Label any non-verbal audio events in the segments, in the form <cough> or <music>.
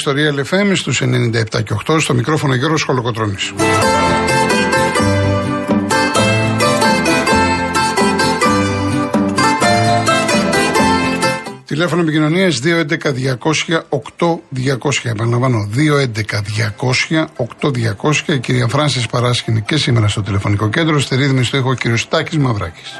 συντονισμένη ιστορία LFM στους 97 και 8 στο μικρόφωνο Γιώργος Χολοκοτρώνης. Τηλέφωνο επικοινωνίας 211-200-8200. Επαναλαμβάνω, 211-200-8200. Η κυρία Φράνσης Παράσχηνη και σήμερα στο τηλεφωνικό κέντρο. Στη ρύθμιση στο έχω ο κύριος Τάκης Μαυράκης.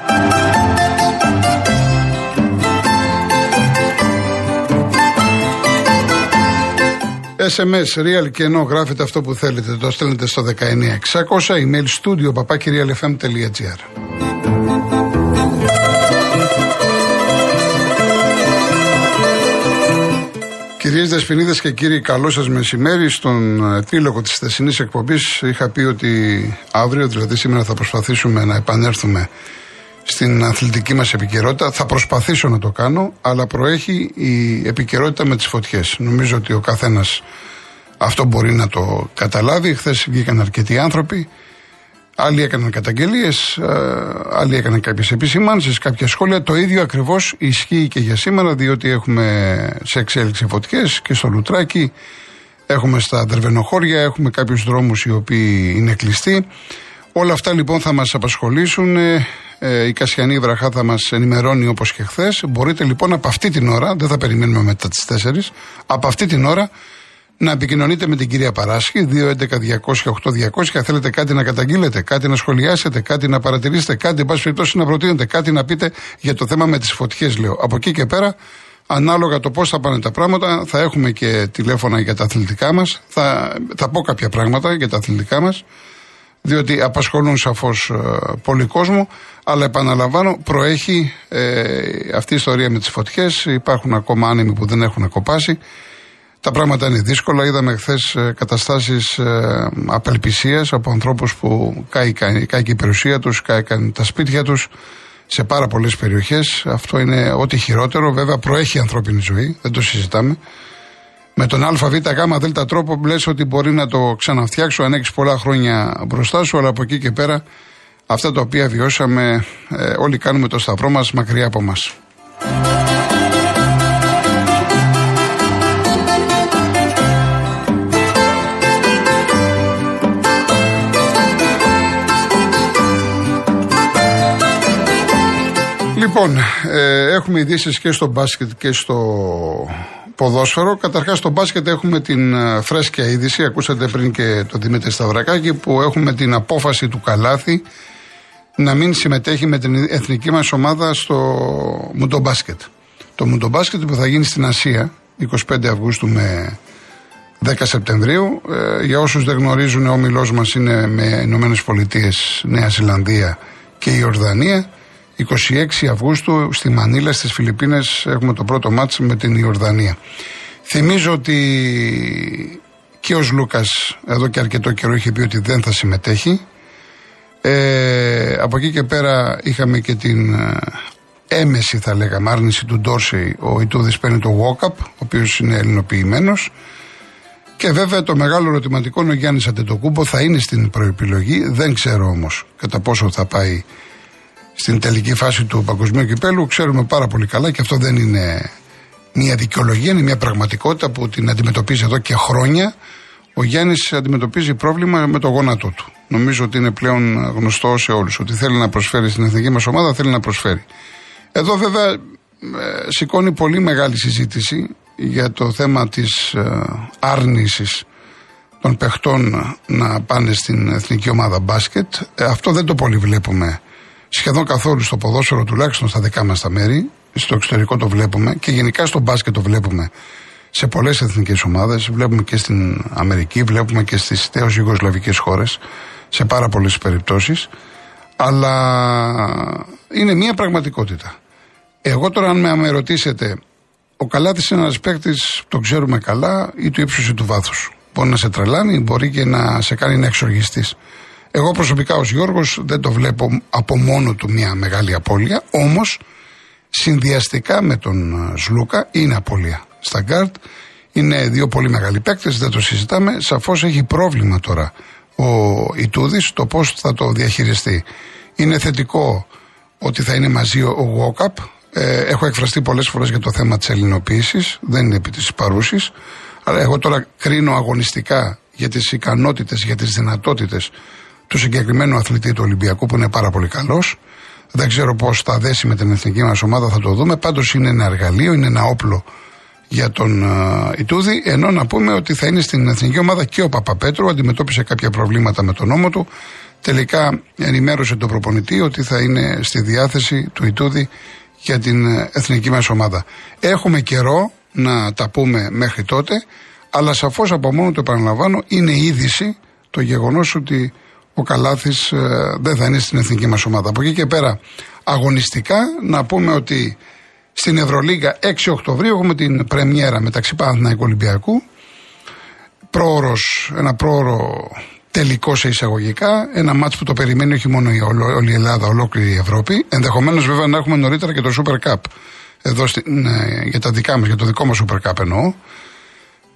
SMS, real και ενώ γράφετε αυτό που θέλετε, το στέλνετε στο 19600, email studio papakirialfm.gr. Κυρίες Δεσποινίδες και κύριοι, καλό σας μεσημέρι. Στον επίλογο της θεσινή εκπομπής είχα πει ότι αύριο, δηλαδή σήμερα, θα προσπαθήσουμε να επανέλθουμε στην αθλητική μας επικαιρότητα. Θα προσπαθήσω να το κάνω, αλλά προέχει η επικαιρότητα με τις φωτιές. Νομίζω ότι ο καθένας αυτό μπορεί να το καταλάβει. Χθες βγήκαν αρκετοί άνθρωποι. Άλλοι έκαναν καταγγελίες, ε, άλλοι έκαναν κάποιες επισημάνσεις, κάποια σχόλια. Το ίδιο ακριβώς ισχύει και για σήμερα, διότι έχουμε σε εξέλιξη φωτιές και στο Λουτράκι, έχουμε στα Δερβενοχώρια, έχουμε κάποιους δρόμους οι οποίοι είναι κλειστοί. Όλα αυτά λοιπόν θα μας απασχολήσουν. Ε, ε, η Κασιανή Βραχά θα μας ενημερώνει όπως και χθες. Μπορείτε λοιπόν από αυτή την ώρα, δεν θα περιμένουμε μετά τις 4, από αυτή την ώρα να επικοινωνείτε με την κυρία Παράσχη, 211-200-8200. Θέλετε κάτι να καταγγείλετε, κάτι να σχολιάσετε, κάτι να παρατηρήσετε, κάτι, εν πάση περιπτώσει, να προτείνετε, κάτι να πείτε για το θέμα με τις φωτιές, λέω. Από εκεί και πέρα, ανάλογα το πώς θα πάνε τα πράγματα, θα έχουμε και τηλέφωνα για τα αθλητικά μας. Θα, θα πω κάποια πράγματα για τα αθλητικά μας, διότι απασχολούν σαφώς ε, πολύ κόσμο. Αλλά επαναλαμβάνω, προέχει ε, αυτή η ιστορία με τις φωτιές. Υπάρχουν ακόμα άνεμοι που δεν έχουν ακοπάσει. Τα πράγματα είναι δύσκολα. Είδαμε χθες καταστάσεις ε, απελπισίας από ανθρώπους που κάηκαν, κάηκε η περιουσία τους, κάηκαν τα σπίτια τους σε πάρα πολλές περιοχές. Αυτό είναι ό,τι χειρότερο. Βέβαια, προέχει η ανθρώπινη ζωή, δεν το συζητάμε. Με τον ΑΒ γ δέλτα τρόπο λες ότι μπορεί να το ξαναφτιάξω αν έχεις πολλά χρόνια μπροστά σου, αλλά από εκεί και πέρα αυτά τα οποία βιώσαμε, ε, όλοι κάνουμε το σταυρό μας μακριά από εμά. Λοιπόν, ε, έχουμε ειδήσεις και στο μπάσκετ και στο ποδόσφαιρο. Καταρχάς, στο μπάσκετ έχουμε την ε, φρέσκια είδηση. Ακούσατε πριν και τον Δημήτρη Σταυρακάκη που έχουμε την απόφαση του Καλάθη να μην συμμετέχει με την εθνική μας ομάδα στο μουντομπάσκετ. Το μουντομπάσκετ που θα γίνει στην Ασία 25 Αυγούστου με 10 Σεπτεμβρίου. Ε, για όσους δεν γνωρίζουν, ο όμιλό μας είναι με Ηνωμένες Πολιτείες, Νέα Ζηλανδία και η Ορδανία. 26 Αυγούστου στη Μανίλα στις Φιλιππίνες έχουμε το πρώτο μάτς με την Ιορδανία. Θυμίζω ότι και ο Λούκας εδώ και αρκετό καιρό είχε πει ότι δεν θα συμμετέχει. Ε, από εκεί και πέρα είχαμε και την ε, έμεση θα λέγαμε άρνηση του Ντόρσεϊ. Ο Ιτούδης παίρνει το walk-up, ο οποίος είναι ελληνοποιημένος. Και βέβαια το μεγάλο ερωτηματικό είναι ο Γιάννης Αντετοκούμπο θα είναι στην προεπιλογή. Δεν ξέρω όμως κατά πόσο θα πάει στην τελική φάση του παγκοσμίου κυπέλου. Ξέρουμε πάρα πολύ καλά και αυτό δεν είναι μια δικαιολογία, είναι μια πραγματικότητα που την αντιμετωπίζει εδώ και χρόνια. Ο Γιάννης αντιμετωπίζει πρόβλημα με το γόνατό του. Νομίζω ότι είναι πλέον γνωστό σε όλους. Ότι θέλει να προσφέρει στην εθνική μας ομάδα, θέλει να προσφέρει. Εδώ βέβαια ε, σηκώνει πολύ μεγάλη συζήτηση για το θέμα της ε, άρνησης των παιχτών να πάνε στην εθνική ομάδα μπάσκετ. Ε, αυτό δεν το πολύ βλέπουμε σχεδόν καθόλου στο ποδόσφαιρο, τουλάχιστον στα δικά μας τα μέρη. Στο εξωτερικό το βλέπουμε και γενικά στο μπάσκετ το βλέπουμε σε πολλές εθνικές ομάδες. Βλέπουμε και στην Αμερική, βλέπουμε και στις τέο Ιουγκοσλαβικές χώρες σε πάρα πολλές περιπτώσεις. Αλλά είναι μια πραγματικότητα. Εγώ τώρα, αν με ρωτήσετε, ο Καλάτης είναι ένας παίκτης, το ξέρουμε καλά, ή του ύψου ή του βάθους. Μπορεί να σε τρελάνει, μπορεί και να σε κάνει να εξοργιστείς. Εγώ προσωπικά ως Γιώργος δεν το βλέπω από μόνο του μια μεγάλη απώλεια, όμως συνδυαστικά με τον ε, Σλούκα είναι απώλεια. Στα γκαρντ είναι δύο πολύ μεγάλοι παίκτες, δεν το συζητάμε. Σαφώς έχει πρόβλημα τώρα ο Ιτούδης το πώς θα το διαχειριστεί. Είναι θετικό ότι θα είναι μαζί ο Γουόκαπ. Ε, έχω εκφραστεί πολλές φορές για το θέμα της ελληνοποίησης, δεν είναι επί της παρούσης. Αλλά εγώ τώρα κρίνω αγωνιστικά για τις ικανότητες, για τις δυνατότητες του συγκεκριμένου αθλητή του Ολυμπιακού που είναι πάρα πολύ καλός. Δεν ξέρω πώς θα δέσει με την εθνική μας ομάδα, θα το δούμε. Πάντως είναι ένα εργαλείο, είναι ένα όπλο για τον uh, Ιτούδη. Ενώ να πούμε ότι θα είναι στην εθνική ομάδα και ο Παπαπέτρου. Αντιμετώπισε κάποια προβλήματα με τον νόμο του. Τελικά ενημέρωσε τον προπονητή ότι θα είναι στη διάθεση του Ιτούδη για την ε, εθνική μας ομάδα. Έχουμε καιρό να τα πούμε μέχρι τότε, αλλά σαφώς από μόνο το επαναλαμβάνω είναι είδηση το γεγονός ότι ο Καλάθης ε, δεν θα είναι στην εθνική μας ομάδα. Από εκεί και πέρα αγωνιστικά να πούμε ότι στην Ευρωλίγα 6 Οκτωβρίου έχουμε την πρεμιέρα μεταξύ Παναθηναϊκού Ολυμπιακού. Πρόωρος, ένα πρόωρο τελικό σε εισαγωγικά. Ένα μάτς που το περιμένει όχι μόνο η, όλη η Ελλάδα, ολόκληρη η Ευρώπη. Ενδεχομένως βέβαια να έχουμε νωρίτερα και το Super Cup. Εδώ στην, ε, για τα δικά μας, για το δικό μας Super Cup εννοώ.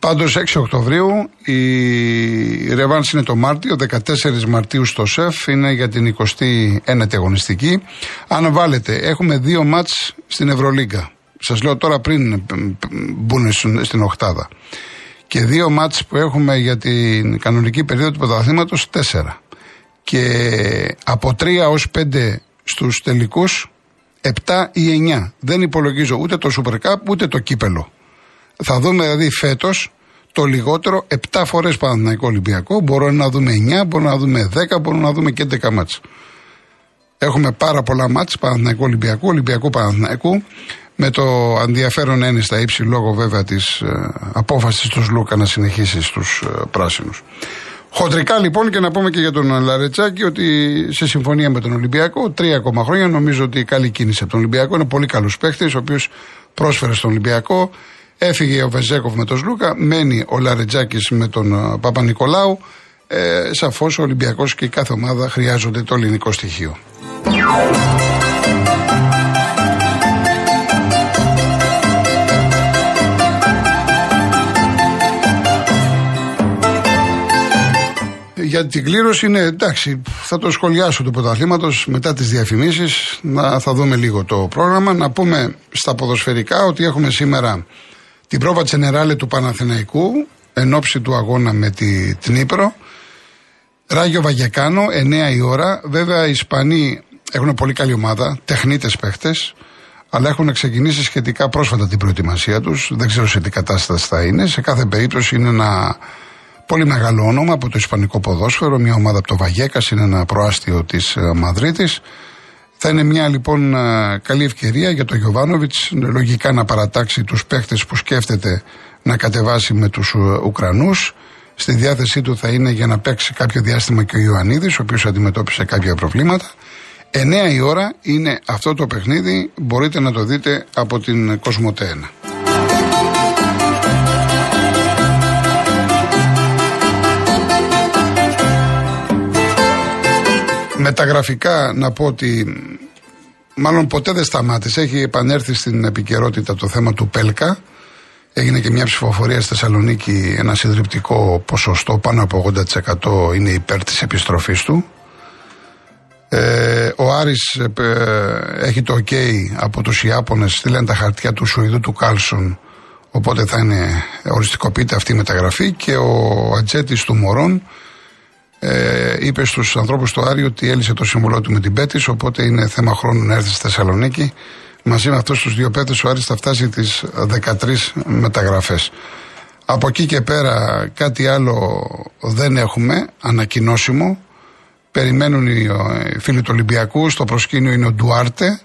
Πάντως 6 Οκτωβρίου η Ρεβάνς είναι το Μάρτιο, 14 Μαρτίου στο ΣΕΦ είναι για την 21η αγωνιστική. Αν βάλετε, έχουμε δύο μάτς στην Ευρωλίγκα. Σας λέω τώρα πριν μπουν στην οχτάδα και δύο μάτς που έχουμε για την κανονική περίοδο του πρωταθλήματος τέσσερα. Και από τρία ως πέντε στους τελικούς, επτά ή εννιά. Δεν υπολογίζω ούτε το Super Cup ούτε το κύπελο. Θα δούμε δηλαδή φέτος το λιγότερο 7 φορές Παναθηναϊκό Ολυμπιακό. Μπορούμε να δούμε 9, μπορούμε να δούμε 10, μπορούμε να δούμε και 11 μάτς. Έχουμε πάρα πολλά μάτς Παναθηναϊκό Ολυμπιακού, Ολυμπιακού Παναθηναϊκού με το ενδιαφέρον είναι στα ύψη λόγω βέβαια της ε, απόφασης του Λούκα να συνεχίσει στους ε, πράσινους. Χοντρικά λοιπόν και να πούμε και για τον Λαρετσάκη ότι σε συμφωνία με τον Ολυμπιακό, τρία ακόμα χρόνια νομίζω ότι καλή κίνηση από τον Ολυμπιακό. Είναι πολύ καλός παίχτης, ο οποίος πρόσφερε στον Ολυμπιακό. Έφυγε ο Βεζέκοφ με τον Σλούκα, μένει ο Λαρετζάκης με τον ε, Παπα-Νικολάου. Ε, Σαφώς ο Ολυμπιακός και η κάθε ομάδα χρειάζονται το ελληνικό στοιχείο. για την κλήρωση είναι εντάξει, θα το σχολιάσω του πρωταθλήματος μετά τις διαφημίσεις. Να θα δούμε λίγο το πρόγραμμα. Να πούμε στα ποδοσφαιρικά ότι έχουμε σήμερα την πρόβα Τσενεράλε του Παναθηναϊκού εν ώψη του αγώνα με τη Τνίπρο. Ράγιο Βαγεκάνο, 9 η ώρα. Βέβαια οι Ισπανοί έχουν πολύ καλή ομάδα, τεχνίτες παίχτες, αλλά έχουν ξεκινήσει σχετικά πρόσφατα την προετοιμασία τους. Δεν ξέρω σε τι κατάσταση θα είναι. Σε κάθε περίπτωση είναι ένα Πολύ μεγάλο όνομα από το Ισπανικό ποδόσφαιρο, μια ομάδα από το Βαγέκα, είναι ένα προάστιο της ε, Μαδρίτης. Θα είναι μια λοιπόν ε, καλή ευκαιρία για τον Γιωβάνοβιτς λογικά να παρατάξει τους παίχτες που σκέφτεται να κατεβάσει με τους ε, Ουκρανούς. Στη διάθεσή του θα είναι για να παίξει κάποιο διάστημα και ο Ιωαννίδης, ο οποίος αντιμετώπισε κάποια προβλήματα. 9 η ώρα είναι αυτό το παιχνίδι, μπορείτε να το δείτε από την Κοσμοτένα. Μεταγραφικά να πω ότι μάλλον ποτέ δεν σταμάτησε. Έχει επανέλθει στην επικαιρότητα το θέμα του Πέλκα. Έγινε και μια ψηφοφορία στη Θεσσαλονίκη, ένα συντριπτικό ποσοστό, πάνω από 80% είναι υπέρ της επιστροφής του. Ε, ο Άρης ε, έχει το ok από τους Ιάπωνες, στείλαν τα χαρτιά του Σουηδού του Κάλσον, οπότε θα είναι οριστικοποιείται αυτή η μεταγραφή και ο Ατζέτης του Μωρών ε, είπε στους ανθρώπους του Άρη ότι έλυσε το συμβολό του με την Πέτης, οπότε είναι θέμα χρόνου να έρθει στη Θεσσαλονίκη. Μαζί με αυτούς τους δύο παίκτε, ο Άρης θα φτάσει τις 13 μεταγραφές. Από εκεί και πέρα κάτι άλλο δεν έχουμε ανακοινώσιμο. Περιμένουν οι φίλοι του Ολυμπιακού. Στο προσκήνιο είναι ο Ντουάρτε,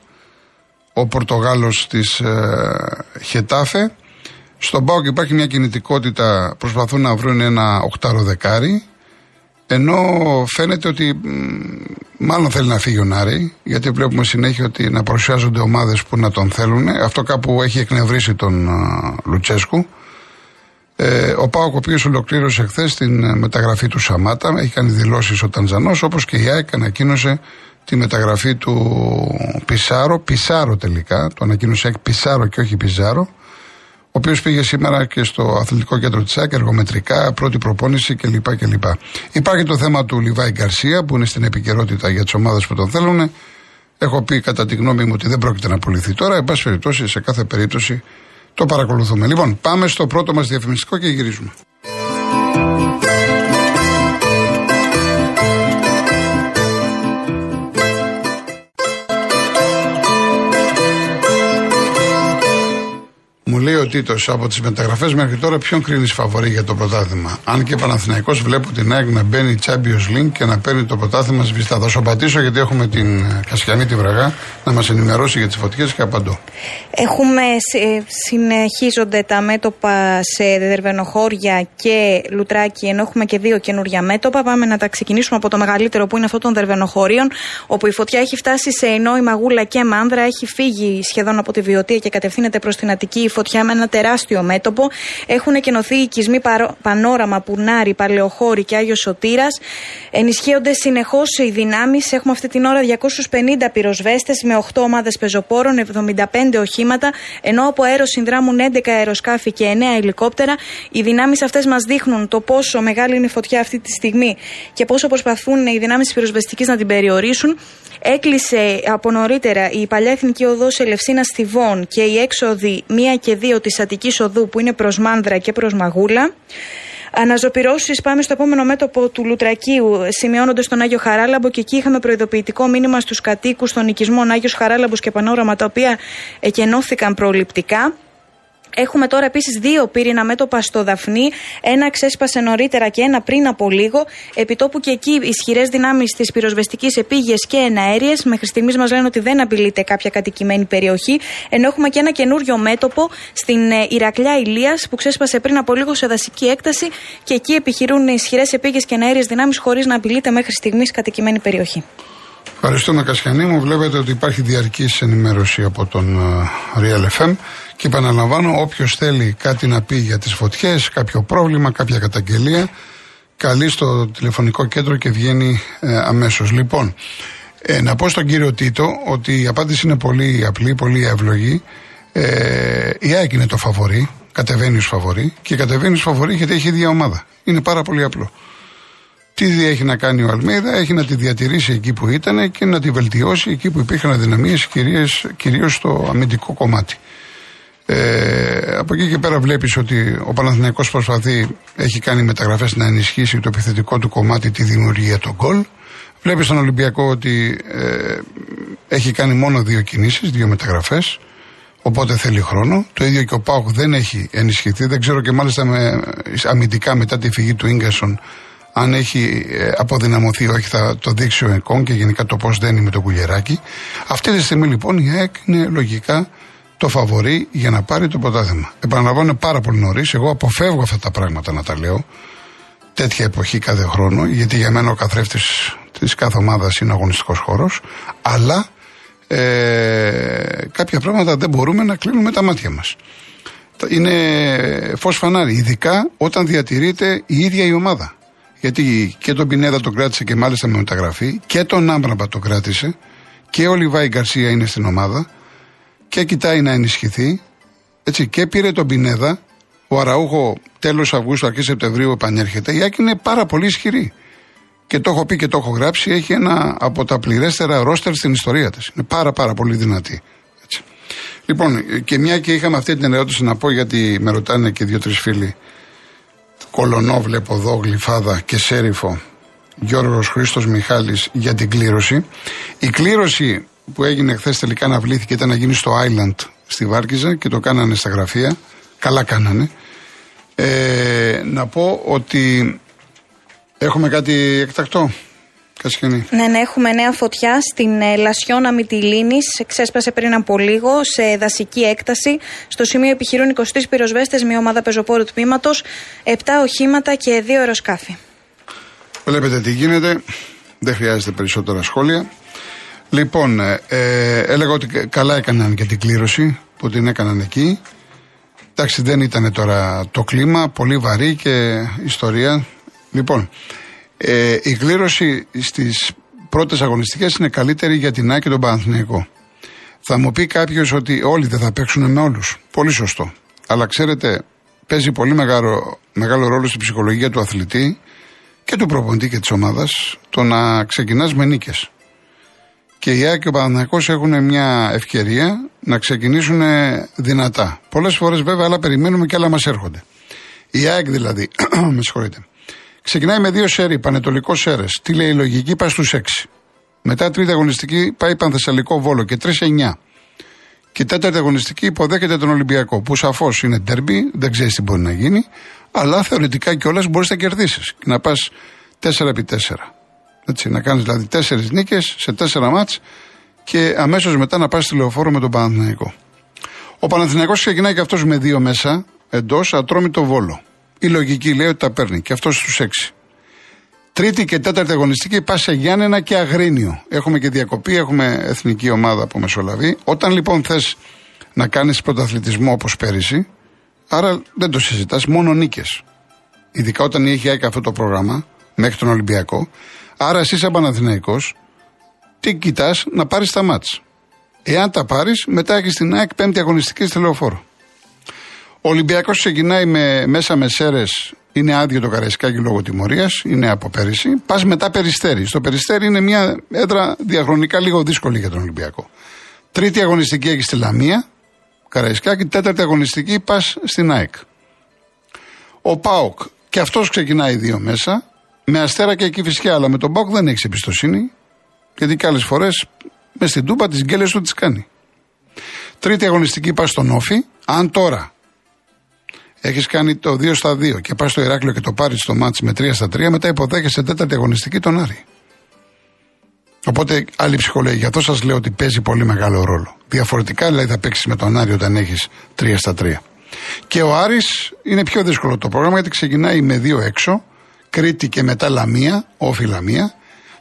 ο Πορτογάλος της ε, Χετάφε. Στον Πάοκ υπάρχει μια κινητικότητα, προσπαθούν να βρουν ένα οκτάρο δεκάρι. Ενώ φαίνεται ότι μάλλον θέλει να φύγει ο Νάρη, γιατί βλέπουμε συνέχεια ότι να παρουσιάζονται ομάδες που να τον θέλουν. Αυτό κάπου έχει εκνευρίσει τον Λουτσέσκου. Ε, ο Πάοκ, ο οποίος ολοκλήρωσε χθες την ε, μεταγραφή του Σαμάτα, έχει κάνει δηλώσεις ο Τανζανός, όπως και η ΑΕΚ ανακοίνωσε τη μεταγραφή του Πισάρο, Πισάρο τελικά, το ανακοίνωσε ΑΕΚ Πισάρο και όχι Πιζάρο, ο οποίος πήγε σήμερα και στο αθλητικό κέντρο της ΣΑΚ, εργομετρικά, πρώτη προπόνηση κλπ. κλπ. Υπάρχει το θέμα του Λιβάη Γκαρσία που είναι στην επικαιρότητα για τις ομάδες που τον θέλουν. Έχω πει κατά τη γνώμη μου ότι δεν πρόκειται να απολυθεί τώρα. Εν πάση περιπτώσει, σε κάθε περίπτωση το παρακολουθούμε. Λοιπόν, πάμε στο πρώτο μας διαφημιστικό και γυρίζουμε. Λέει ο Τίτος από τις μεταγραφές μέχρι τώρα ποιον κρίνεις φαβορή για το πρωτάθλημα. Αν και Παναθυναϊκό βλέπω την ΑΕΚ να μπαίνει Champions League και να παίρνει το πρωτάθλημα σβηστά. Θα σου απαντήσω γιατί έχουμε την ε, Κασιανή τη Βραγά να μας ενημερώσει για τις φωτιές και απαντώ. Έχουμε, συνεχίζονται τα μέτωπα σε δερβενοχώρια και λουτράκι, ενώ έχουμε και δύο καινούργια μέτωπα. Πάμε να τα ξεκινήσουμε από το μεγαλύτερο που είναι αυτό των δερβενοχωρίων, όπου η φωτιά έχει φτάσει σε η Μαγούλα και Μάνδρα, έχει φύγει σχεδόν από τη Βιωτία και κατευθύνεται προς την Αττική φωτιά με ένα τεράστιο μέτωπο. Έχουν εκενωθεί οικισμοί Πανόραμα, Πουνάρι, Παλαιοχώρη και Άγιος Σωτήρας. Ενισχύονται συνεχώς οι δυνάμεις. Έχουμε αυτή την ώρα 250 πυροσβέστες με 8 ομάδες πεζοπόρων, 75 οχήματα, ενώ από αέρο συνδράμουν 11 αεροσκάφη και 9 ελικόπτερα. Οι δυνάμεις αυτές μας δείχνουν το πόσο μεγάλη είναι η φωτιά αυτή τη στιγμή και πόσο προσπαθούν οι δυνάμεις τη πυροσβεστικής να την περιορίσουν. Έκλεισε από νωρίτερα η παλιά εθνική οδός Ελευσίνας Στιβών και η έξοδοι 1 και 2 της Αττικής Οδού που είναι προς Μάνδρα και προς Μαγούλα. Αναζωπηρώσεις πάμε στο επόμενο μέτωπο του Λουτρακίου, σημειώνονται στον Άγιο Χαράλαμπο και εκεί είχαμε προειδοποιητικό μήνυμα στους κατοίκους των οικισμών Άγιος Χαράλαμπος και Πανόραμα, τα οποία εκενώθηκαν προληπτικά. Έχουμε τώρα επίσης δύο πύρινα μέτωπα στο Δαφνί. Ένα ξέσπασε νωρίτερα και ένα πριν από λίγο. Επιτόπου και εκεί ισχυρές δυνάμεις της πυροσβεστικής επίγειε και εναέριες. Μέχρι στιγμής μας λένε ότι δεν απειλείται κάποια κατοικημένη περιοχή. Ενώ έχουμε και ένα καινούριο μέτωπο στην ε, Ηρακλιά Ηλίας που ξέσπασε πριν από λίγο σε δασική έκταση και εκεί επιχειρούν ισχυρές επίγειες και εναέριες δυνάμεις χωρίς να απειλείται μέχρι στιγμής κατοικημένη περιοχή. Ευχαριστούμε Κασιανή μου. Βλέπετε ότι υπάρχει διαρκής ενημέρωση από τον ε, Real FM. Και επαναλαμβάνω, όποιος θέλει κάτι να πει για τις φωτιές, κάποιο πρόβλημα, κάποια καταγγελία, καλεί στο τηλεφωνικό κέντρο και βγαίνει ε, αμέσως. Λοιπόν, ε, να πω στον κύριο Τίτο ότι η απάντηση είναι πολύ απλή, πολύ εύλογη. Ε, η ΑΕΚ είναι το φαβορή, κατεβαίνει ως φαβορή και κατεβαίνει ως φαβορή γιατί έχει ίδια ομάδα. Είναι πάρα πολύ απλό. Τι έχει να κάνει ο Αλμίδα, έχει να τη διατηρήσει εκεί που ήταν και να τη βελτιώσει εκεί που υπήρχαν αδυναμίες, κυρίως στο αμυντικό κομμάτι. Ε, από εκεί και πέρα βλέπεις ότι ο Παναθηναϊκός προσπαθεί, έχει κάνει μεταγραφές να ενισχύσει το επιθετικό του κομμάτι, τη δημιουργία των γκολ. Βλέπεις στον Ολυμπιακό ότι ε, έχει κάνει μόνο δύο κινήσεις, δύο μεταγραφές. Οπότε θέλει χρόνο. Το ίδιο και ο Πάουκ δεν έχει ενισχυθεί. Δεν ξέρω και μάλιστα με, αμυντικά μετά τη φυγή του γκασον αν έχει ε, αποδυναμωθεί όχι θα το δείξει ο ΕΚΟΝ και γενικά το πώς δένει με το κουλιεράκι. Αυτή τη στιγμή λοιπόν η ΑΕΚ είναι λογικά το φαβορεί για να πάρει το πρωτάθλημα. Επαναλαμβάνω είναι πάρα πολύ νωρίς. Εγώ αποφεύγω αυτά τα πράγματα να τα λέω τέτοια εποχή κάθε χρόνο, γιατί για μένα ο καθρέφτης της κάθε ομάδας είναι αγωνιστικός χώρος. Αλλά ε, κάποια πράγματα δεν μπορούμε να κλείνουμε τα μάτια μας. Είναι φως φανάρι, ειδικά όταν διατηρείται η ίδια η ομάδα. Γιατί και τον Πινέδα τον κράτησε και μάλιστα με μεταγραφή, και τον Άμπραμπα τον κράτησε, και ο Λιβάη Γκαρσία είναι στην ομάδα και κοιτάει να ενισχυθεί. Έτσι, και πήρε τον Πινέδα. Ο Αραούχο τέλος Αυγούστου, αρχή Σεπτεμβρίου επανέρχεται. Η Άκη είναι πάρα πολύ ισχυρή. Και το έχω πει και το έχω γράψει. Έχει ένα από τα πληρέστερα ρόστερ στην ιστορία της. Είναι πάρα πάρα πολύ δυνατή. Έτσι. Λοιπόν, και μια και είχαμε αυτή την ερώτηση να πω γιατί με ρωτάνε και δύο-τρεις φίλοι. Κολονό βλέπω εδώ, Γλυφάδα και Σέριφο. Γιώργος Χρήστος Μιχάλης για την κλήρωση. Η κλήρωση που έγινε χθες τελικά αναβλήθηκε ήταν να γίνει στο Island στη Βάρκιζα και το κάνανε στα γραφεία. Καλά κάνανε. Ε, να πω ότι έχουμε κάτι εκτακτό. Ναι, ναι, έχουμε νέα φωτιά στην ε, Λασιώνα Μυτιλίνη. Ξέσπασε πριν από λίγο σε δασική έκταση. Στο σημείο επιχειρούν 23 πυροσβέστες, μια ομάδα πεζοπόρου τμήματος, 7 οχήματα και 2 αεροσκάφη. Βλέπετε τι γίνεται. Δεν χρειάζεται περισσότερα σχόλια. Λοιπόν, ε, ε, έλεγα ότι καλά έκαναν και την κλήρωση που την έκαναν εκεί. Εντάξει, δεν ήταν τώρα το κλίμα, πολύ βαρύ και ιστορία. Λοιπόν, ε, η κλήρωση στις πρώτες αγωνιστικές είναι καλύτερη για την Άκη και τον Παναθηναϊκό. Θα μου πει κάποιος ότι όλοι δεν θα παίξουν με όλους. Πολύ σωστό. Αλλά ξέρετε, παίζει πολύ μεγάλο, μεγάλο ρόλο στην ψυχολογία του αθλητή και του προπονητή και της ομάδας το να ξεκινάς με νίκες. και η ΑΕΚ και ο Παναθηναϊκός έχουν μια ευκαιρία να ξεκινήσουν δυνατά. Πολλές φορές βέβαια άλλα περιμένουμε και άλλα μας έρχονται. Η ΑΕΚ δηλαδή, <clears throat> με συγχωρείτε, ξεκινάει με δύο σέρι, Πανετολικό Σέρες. Τι λέει η λογική, πάει στους 6. Μετά τρίτη αγωνιστική πάει Πανθεσσαλικό Βόλο και 3-9. Και τέταρτη αγωνιστική υποδέχεται τον Ολυμπιακό, που σαφώς είναι τερμπι, δεν ξέρεις τι μπορεί να γίνει, αλλά θεωρητικά κιόλας μπορείς να κερδίσεις και να πας 4x4. Έτσι, να κάνεις δηλαδή 4 νίκες σε 4 μάτς και αμέσως μετά να πας στη λεωφόρο με τον Παναθηναϊκό. Ο Παναθηναϊκός ξεκινάει και αυτός με δύο μέσα εντός ατρόμητο βόλο. Η λογική λέει ότι τα παίρνει και αυτό στους 6. Τρίτη και τέταρτη αγωνιστική πας σε Γιάννενα και Αγρίνιο. Έχουμε και διακοπή, έχουμε εθνική ομάδα που μεσολαβεί. Όταν λοιπόν θες να κάνεις πρωταθλητισμό όπως πέρυσι, άρα δεν το συζητάς, μόνο νίκες. Ειδικά όταν έχει ΑΕΚ αυτό το πρόγραμμα μέχρι τον Ολυμπιακό. Άρα εσύ σαν Παναθηναϊκός, τι κοιτάς να πάρεις τα μάτς. Εάν τα πάρεις, μετά έχεις την ΑΕΚ πέμπτη αγωνιστική στη λεωφόρο. Ο Ολυμπιακός ξεκινάει με, μέσα με σέρες, είναι άδειο το Καραϊσκάκι λόγω τιμωρίας, είναι από πέρυσι. Πας μετά περιστέρι. Στο περιστέρι είναι μια έδρα διαχρονικά λίγο δύσκολη για τον Ολυμπιακό. Τρίτη αγωνιστική έχει στη Λαμία, Καραϊσκάκι. Τέταρτη αγωνιστική πας στην ΑΕΚ. Ο Πάοκ και αυτός ξεκινάει δύο μέσα. Με αστέρα και εκεί φυσικά, αλλά με τον Πάοκ δεν έχεις εμπιστοσύνη. Γιατί και άλλες φορές μες στην τούπα τις γκέλες του τις κάνει. Τρίτη αγωνιστική πας στον Όφη. Αν τώρα έχεις κάνει το 2 στα 2 και πας στο Ηράκλειο και το πάρεις στο μάτι με 3 στα 3, μετά υποδέχεσαι τέταρτη αγωνιστική τον Άρη. Οπότε άλλη ψυχολογία. Γι' αυτό σας λέω ότι παίζει πολύ μεγάλο ρόλο. Διαφορετικά δηλαδή θα παίξεις με τον Άρη όταν έχεις 3 στα 3. Και ο Άρης είναι πιο δύσκολο το πρόγραμμα γιατί ξεκινάει με δύο έξω, Κρήτη και μετά Λαμία, όφη Λαμία.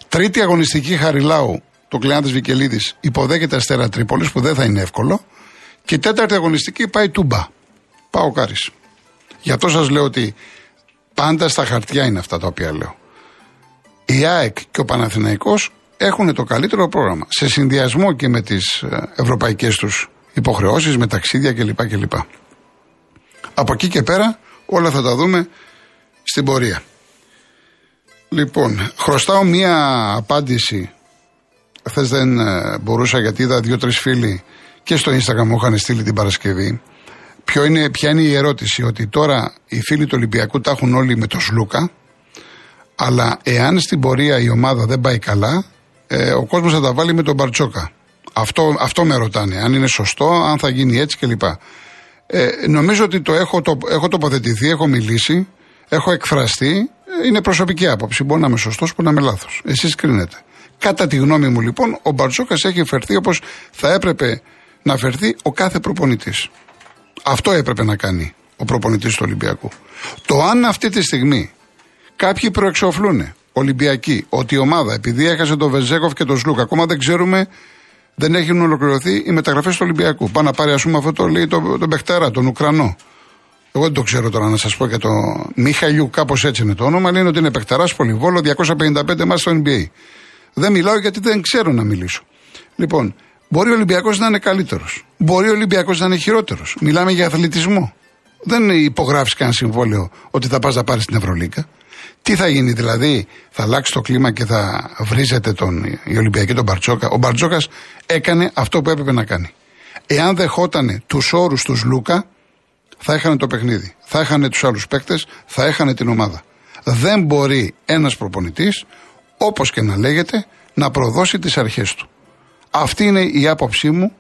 Τρίτη αγωνιστική Χαριλάου, το Κλεάντη Βικελίδης, υποδέχεται Αστέρα Τρίπολης που δεν θα είναι εύκολο. Και τέταρτη αγωνιστική πάει Τούμπα. Πάω Κάρις. Γι' αυτό σας λέω ότι πάντα στα χαρτιά είναι αυτά τα οποία λέω. Η ΑΕΚ και ο Παναθηναϊκός έχουν το καλύτερο πρόγραμμα. Σε συνδυασμό και με τις ε, ευρωπαϊκές τους υποχρεώσεις, με ταξίδια κλπ. κλπ. Από εκεί και πέρα όλα θα τα δούμε στην πορεία. Λοιπόν, χρωστάω μία απάντηση. Χθες δεν ε, μπορούσα γιατί είδα δύο-τρεις φίλοι και στο Instagram μου είχαν στείλει την Παρασκευή. Ποιο είναι, ποια είναι η ερώτηση, ότι τώρα οι φίλοι του Ολυμπιακού τα έχουν όλοι με το Σλούκα, αλλά εάν στην πορεία η ομάδα δεν πάει καλά, ε, ο κόσμος θα τα βάλει με τον Μπαρτσόκα. Αυτό, αυτό με ρωτάνε, αν είναι σωστό, αν θα γίνει έτσι κλπ. Ε, νομίζω ότι το έχω, το, έχω τοποθετηθεί, έχω μιλήσει, έχω εκφραστεί. Ε, είναι προσωπική άποψη. Μπορεί να είμαι σωστός, μπορεί να είμαι λάθος. Εσείς κρίνετε. Κατά τη γνώμη μου, λοιπόν, ο Μπαρτσόκας έχει φερθεί όπως θα έπρεπε να φερθεί ο κάθε προπονητής. Αυτό έπρεπε να κάνει ο προπονητής του Ολυμπιακού. Το αν αυτή τη στιγμή κάποιοι προεξοφλούν Ολυμπιακοί ότι η ομάδα επειδή έχασε τον Βεζέκοφ και τον Σλούκ, ακόμα δεν ξέρουμε, δεν έχουν ολοκληρωθεί οι μεταγραφές του Ολυμπιακού. Πάνε να πάρει, ας πούμε, αυτό το λέει τον, τον Μπεχτέρα, τον Ουκρανό. Εγώ δεν το ξέρω τώρα να σας πω και το Μιχαλιού, κάπως έτσι είναι το όνομα. Λένε ότι είναι Πεχτερά, Πολυβόλο, 255 μάτια στο NBA. Δεν μιλάω γιατί δεν ξέρω να μιλήσω. Λοιπόν, Μπορεί ο Ολυμπιακός να είναι καλύτερος. Μπορεί ο Ολυμπιακός να είναι χειρότερος. Μιλάμε για αθλητισμό. Δεν υπογράφεις κανένα συμβόλαιο ότι θα πας να πάρεις την Ευρωλίκα. Τι θα γίνει δηλαδή, θα αλλάξει το κλίμα και θα βρίζεται τον, η Ολυμπιακή τον Μπαρτσόκα. Ο Μπαρτσόκα έκανε αυτό που έπρεπε να κάνει. Εάν δεχότανε τους όρους τους Λούκα, θα έχανε το παιχνίδι. Θα έχανε τους άλλους παίκτες, θα έχανε την ομάδα. Δεν μπορεί ένας προπονητής, όπως και να λέγεται, να προδώσει τις αρχές του. Αυτή είναι η άποψή μου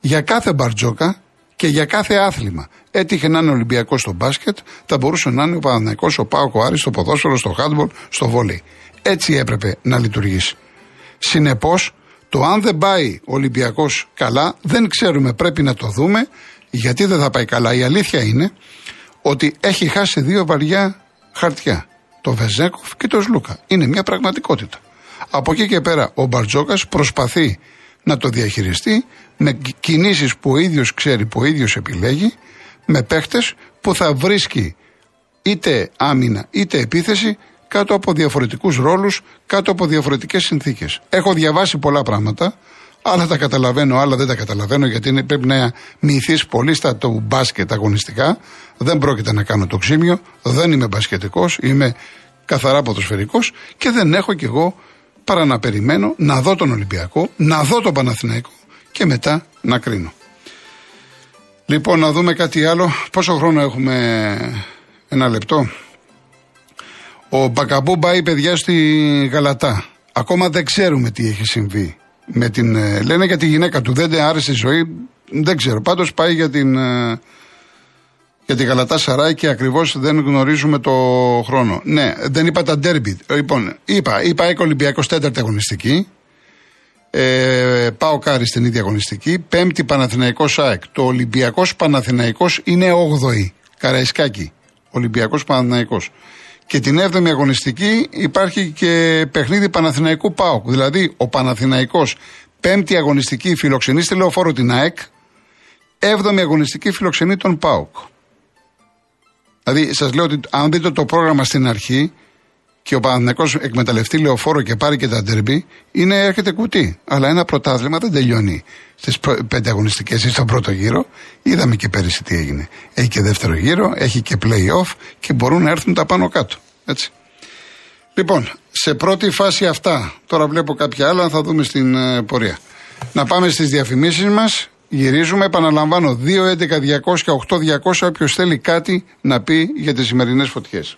για κάθε μπαρτζόκα και για κάθε άθλημα. Έτυχε να είναι Ολυμπιακός στο μπάσκετ, θα μπορούσε να είναι ο Παναναναϊκό, ο Πάο, ο Άρης, στο ποδόσφαιρο, στο χάντμπολ, στο βόλεϊ. Έτσι έπρεπε να λειτουργήσει. Συνεπώς, το αν δεν πάει ο Ολυμπιακός καλά, δεν ξέρουμε, πρέπει να το δούμε, γιατί δεν θα πάει καλά. Η αλήθεια είναι ότι έχει χάσει δύο βαριά χαρτιά. Το Βεζέκοφ και το Σλούκα. Είναι μια πραγματικότητα. Από εκεί και πέρα ο Μπαρτζόκας προσπαθεί να το διαχειριστεί με κινήσεις που ο ίδιος ξέρει, που ο ίδιος επιλέγει, με παίχτες που θα βρίσκει είτε άμυνα είτε επίθεση κάτω από διαφορετικούς ρόλους, κάτω από διαφορετικές συνθήκες. Έχω διαβάσει πολλά πράγματα, άλλα τα καταλαβαίνω, άλλα δεν τα καταλαβαίνω γιατί είναι, πρέπει να μυηθείς πολύ στα το μπάσκετ αγωνιστικά. Δεν πρόκειται να κάνω το ξύμιο, δεν είμαι μπασκετικός, είμαι καθαρά ποδοσφαιρικός και δεν έχω κι εγώ παρά να περιμένω να δω τον Ολυμπιακό, να δω τον Παναθηναϊκό και μετά να κρίνω. Λοιπόν, να δούμε κάτι άλλο. Πόσο χρόνο έχουμε, ένα λεπτό. Ο Μπακαμπού πάει παιδιά στη Γαλατά. Ακόμα δεν ξέρουμε τι έχει συμβεί. Με την, ε, λένε για τη γυναίκα του. Δεν άρεσε η ζωή. Δεν ξέρω. Πάντως πάει για την, ε, για τη Γαλατά Σαράι και ακριβώς δεν γνωρίζουμε το χρόνο. Ναι, δεν είπα τα ντέρμπι. Λοιπόν, είπα, είπα Έκο Ολυμπιακός τέταρτη αγωνιστική. Ε, πάω κάρι στην ίδια αγωνιστική. Πέμπτη Παναθηναϊκός ΣΑΕΚ. Το Ολυμπιακός Παναθηναϊκός είναι 8η. Καραϊσκάκη. Ολυμπιακός Παναθηναϊκός. Και την 7η αγωνιστική υπάρχει και παιχνίδι Παναθηναϊκού ΠΑΟΚ. Δηλαδή ο Παναθηναϊκός πέμπτη αγωνιστική φιλοξενείς στη λεωφόρο την ΑΕΚ, 7η αγωνιστική φιλοξενεί τον ΠΑΟΚ. Δηλαδή σας λέω ότι αν δείτε το πρόγραμμα στην αρχή και ο Παναθηναϊκός εκμεταλλευτεί λεωφόρο και πάρει και τα ντερμπι, είναι έρχεται κουτί. Αλλά ένα πρωτάθλημα δεν τελειώνει στις πέντε αγωνιστικές ή στον πρώτο γύρο. Είδαμε και πέρυσι τι έγινε. Έχει και δεύτερο γύρο, έχει και play-off και μπορούν να έρθουν τα πάνω κάτω. Έτσι. Λοιπόν, σε πρώτη φάση αυτά. Τώρα βλέπω κάποια άλλα, θα δούμε στην ε, πορεία. Να πάμε στις διαφημίσεις μας. Γυρίζουμε, επαναλαμβάνω, 2.11.208.200 όποιος θέλει κάτι να πει για τις σημερινές φωτιές.